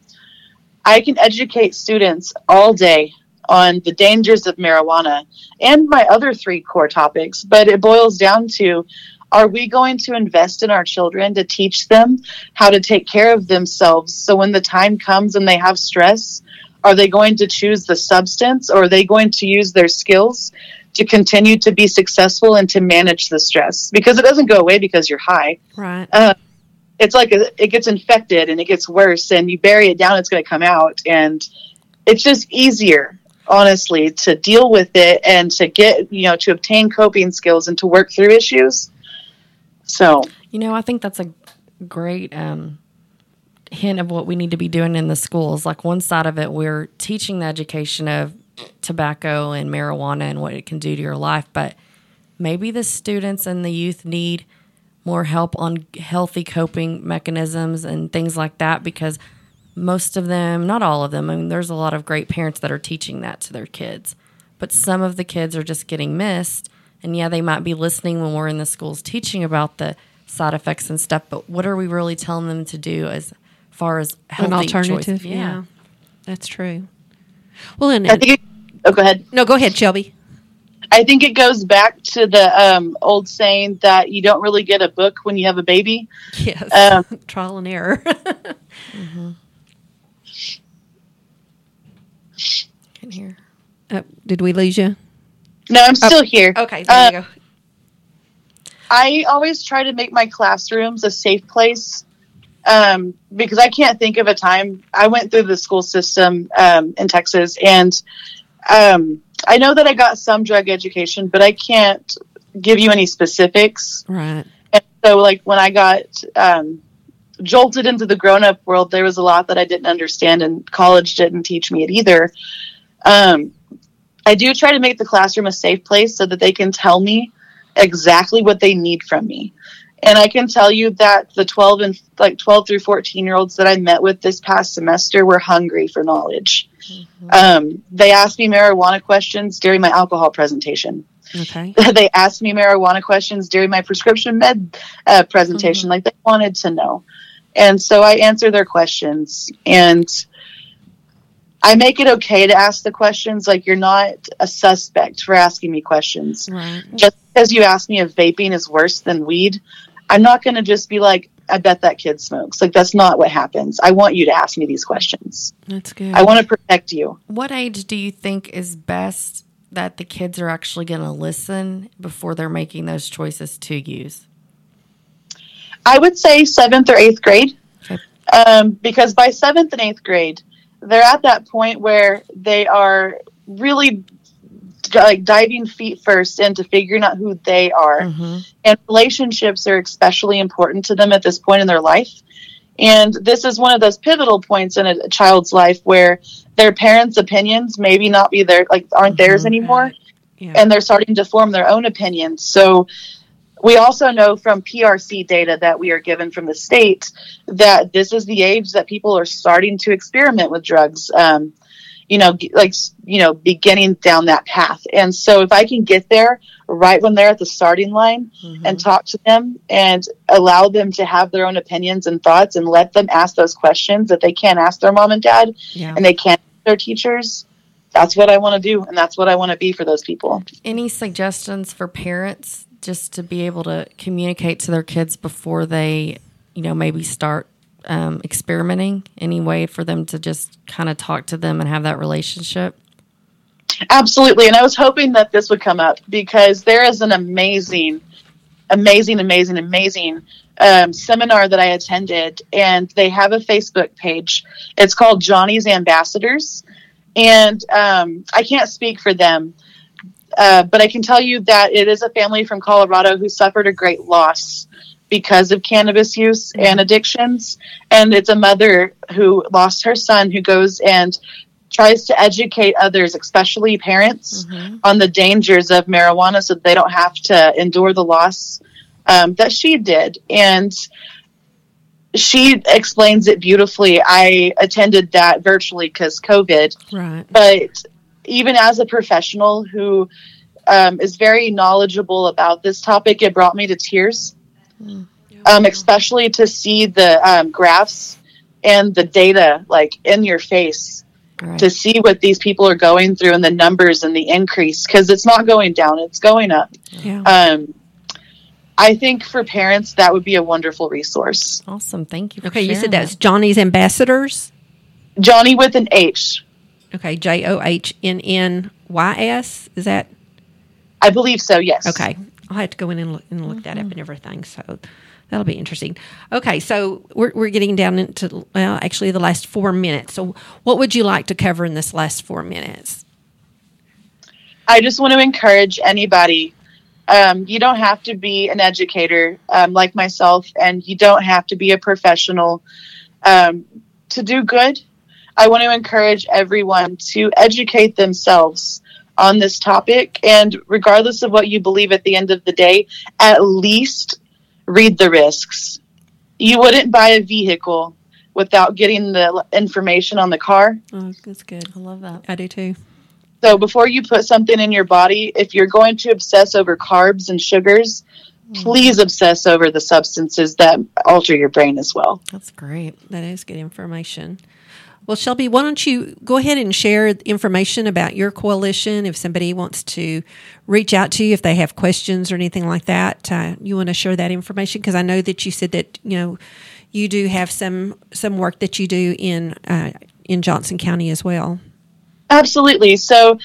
I can educate students all day on the dangers of marijuana and my other three core topics, but it boils down to are we going to invest in our children to teach them how to take care of themselves so when the time comes and they have stress, are they going to choose the substance or are they going to use their skills to continue to be successful and to manage the stress? Because it doesn't go away because you're high Right. uh, it's like it gets infected and it gets worse and you bury it down it's going to come out. And it's just easier honestly to deal with it and to get you know to obtain coping skills and to work through issues. So. You know, I think that's a great um, hint of what we need to be doing in the schools. Like one side of it, we're teaching the education of tobacco and marijuana and what it can do to your life, but maybe the students and the youth need more help on healthy coping mechanisms and things like that because most of them, not all of them, I mean, there's a lot of great parents that are teaching that to their kids, but some of the kids are just getting missed. And yeah, they might be listening when we're in the schools teaching about the side effects and stuff, but what are we really telling them to do as far as healthy An alternative. choices? Yeah. That's true. Well, and I think it, oh go ahead no, go ahead, Shelby. I think it goes back to the um, old saying that you don't really get a book when you have a baby. Yes. Um, Trial and error. Can hear. Uh, did we lose you? no, I'm still Oh, here. Okay, there you Uh, go. I always try to make my classrooms a safe place um, because I can't think of a time. I went through the school system um, in Texas, and um, I know that I got some drug education, but I can't give you any specifics. Right. And so, like when I got um, jolted into the grown-up world, there was a lot that I didn't understand, and college didn't teach me it either. Um, I do try to make the classroom a safe place so that they can tell me exactly what they need from me. And I can tell you that the 12 and like 12 through 14 year olds that I met with this past semester were hungry for knowledge. Um, they asked me marijuana questions during my alcohol presentation. Okay. they asked me marijuana questions during my prescription med uh, presentation. Like they wanted to know. And so I answer their questions and I make it okay to ask the questions. Like you're not a suspect for asking me questions. Right. Just because you ask me if vaping is worse than weed, I'm not going to just be like, I bet that kid smokes. Like that's not what happens. I want you to ask me these questions. That's good. I want to protect you. What age do you think is best that the kids are actually going to listen before they're making those choices to use? I would say seventh or eighth grade, um, because by seventh and eighth grade, they're at that point where they are really like diving feet first into figuring out who they are, and relationships are especially important to them at this point in their life. And this is one of those pivotal points in a, child's life where their parents' opinions maybe not be their like aren't theirs anymore, and they're starting to form their own opinions. So we also know from PRC data that we are given from the state that this is the age that people are starting to experiment with drugs. Um, you know, like you know, beginning down that path. And so, if I can get there right when they're at the starting line mm-hmm. and talk to them and allow them to have their own opinions and thoughts, and let them ask those questions that they can't ask their mom and dad, Yeah. and they can't ask their teachers. That's what I want to do, and that's what I want to be for those people. Any suggestions for parents just to be able to communicate to their kids before they, you know, maybe start um, experimenting? Any way for them to just kind of talk to them and have that relationship? Absolutely. And I was hoping that this would come up because there is an amazing, amazing, amazing, amazing um, seminar that I attended, and they have a Facebook page. It's called Johnny's Ambassadors. And um, I can't speak for them, uh, but I can tell you that it is a family from Colorado who suffered a great loss because of cannabis use and addictions. And it's a mother who lost her son who goes and tries to educate others, especially parents, on the dangers of marijuana so that they don't have to endure the loss um, that she did. And she explains it beautifully. I attended that virtually because COVID Right. but even as a professional who um, is very knowledgeable about this topic, it brought me to tears, um, especially to see the um, graphs and the data like in your face to see what these people are going through and the numbers and the increase because it's not going down, it's going up. Yeah. Um, I think for parents that would be a wonderful resource. Awesome, thank you. Okay, you said that's Johnny's Ambassadors? Johnny with an H. Okay, J O H N N Y S. Is that? I believe so, yes. Okay. I'll have to go in and look, and look that up and everything. So that'll be interesting. Okay, so we're, we're getting down into, well, actually the last four minutes. So what would you like to cover in this last four minutes? I just want to encourage anybody. Um, you don't have to be an educator um, like myself, and you don't have to be a professional um, to do good. I want to encourage everyone to educate themselves on this topic, and regardless of what you believe at the end of the day, at least read the risks. You wouldn't buy a vehicle without getting the information on the car. Oh, that's good. I love that. I do too. So before you put something in your body, if you're going to obsess over carbs and sugars, mm. please obsess over the substances that alter your brain as well. That's great. That is good information. Well, Shelby, why don't you go ahead and share information about your coalition if somebody wants to reach out to you if they have questions or anything like that. Uh, you want to share that information because I know that you said that you know you do have some some work that you do in uh, in Johnson County as well. Absolutely. So,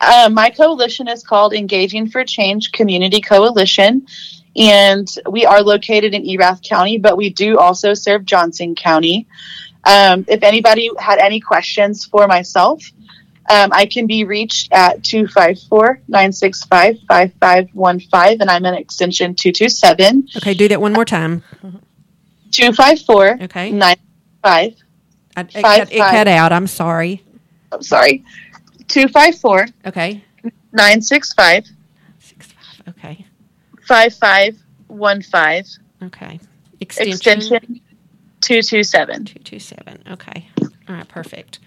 uh, my coalition is called Engaging for Change Community Coalition, and we are located in Erath County, but we do also serve Johnson County. Um, if anybody had any questions for myself, um, I can be reached at 254 965 5515, and I'm in extension 227. Okay, do that one more time. 254 okay. 965 it, cut, it cut out. I'm sorry. I'm sorry. 254 Okay. 965 Okay. 5515. Okay. Extension, Extension? 227. 227. Okay. All right, perfect.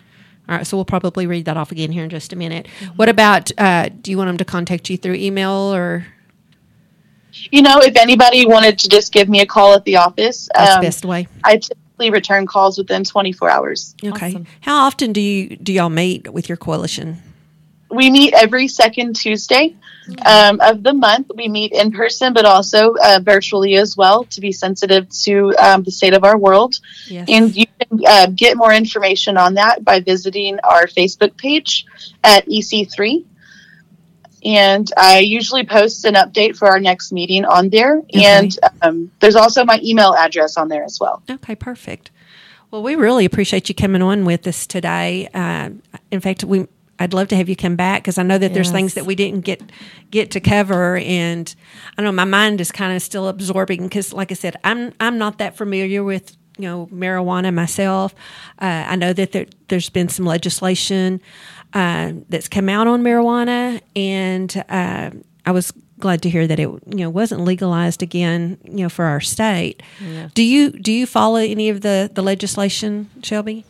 All right, so we'll probably read that off again here in just a minute. What about, uh, do you want them to contact you through email or? You know, if anybody wanted to just give me a call at the office, That's um, the best way. I typically return calls within 24 hours. Okay. How often do you do y'all meet with your coalition? We meet every second Tuesday um, of the month. We meet in person, but also uh, virtually as well to be sensitive to um, the state of our world. Yes. And you can uh, get more information on that by visiting our Facebook page at EC3. And I usually post an update for our next meeting on there. And um, there's also my email address on there as well. Okay, perfect. Well, we really appreciate you coming on with us today. Uh, in fact, we I'd love to have you come back because I know that there's things that we didn't get get to cover, and I don't know my mind is kind of still absorbing because, like I said, I'm I'm not that familiar with you know marijuana myself. Uh, I know that there, there's been some legislation uh, that's come out on marijuana, and uh, I was glad to hear that it you know wasn't legalized again you know for our state. Yeah. Do you do you follow any of the the legislation, Shelby?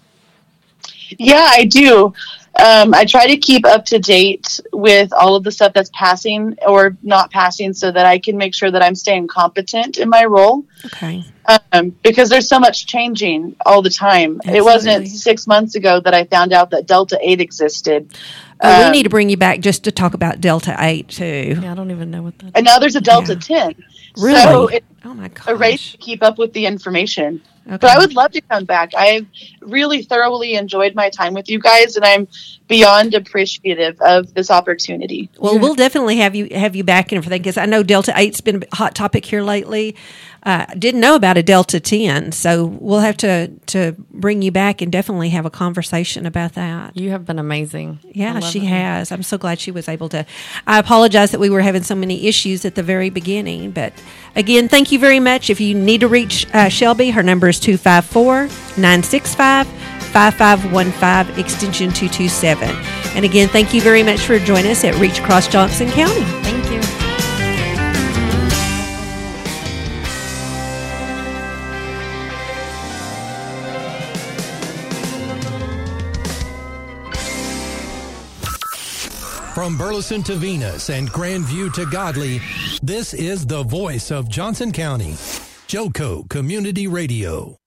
Yeah, I do. Um, I try to keep up to date with all of the stuff that's passing or not passing so that I can make sure that I'm staying competent in my role. Okay. Um, because there's so much changing all the time. It wasn't six months ago that I found out that Delta 8 existed. Well, we Um, need to bring you back just to talk about Delta Eight too. Yeah, I don't even know what that. and now there's a Delta 10. So Really? it's oh my gosh. a race to keep up with the information. Okay. But I would love to come back. I really thoroughly enjoyed my time with you guys, and I'm beyond appreciative of this opportunity. Well, we'll definitely have you have you back and everything because I know Delta Eight's been a hot topic here lately. Uh, didn't know about a Delta Ten, so we'll have to to bring you back and definitely have a conversation about that. You have been amazing. Yeah, she it. has. I'm so glad she was able to. I apologize that we were having so many issues at the very beginning, but again, thank you very much. If you need to reach uh, Shelby, her number is 254 965 5515, extension 227. And again, thank you very much for joining us at Reach Across Johnson County. From Burleson to Venus and Grandview to Godley, this is the voice of Johnson County. Joco Community Radio.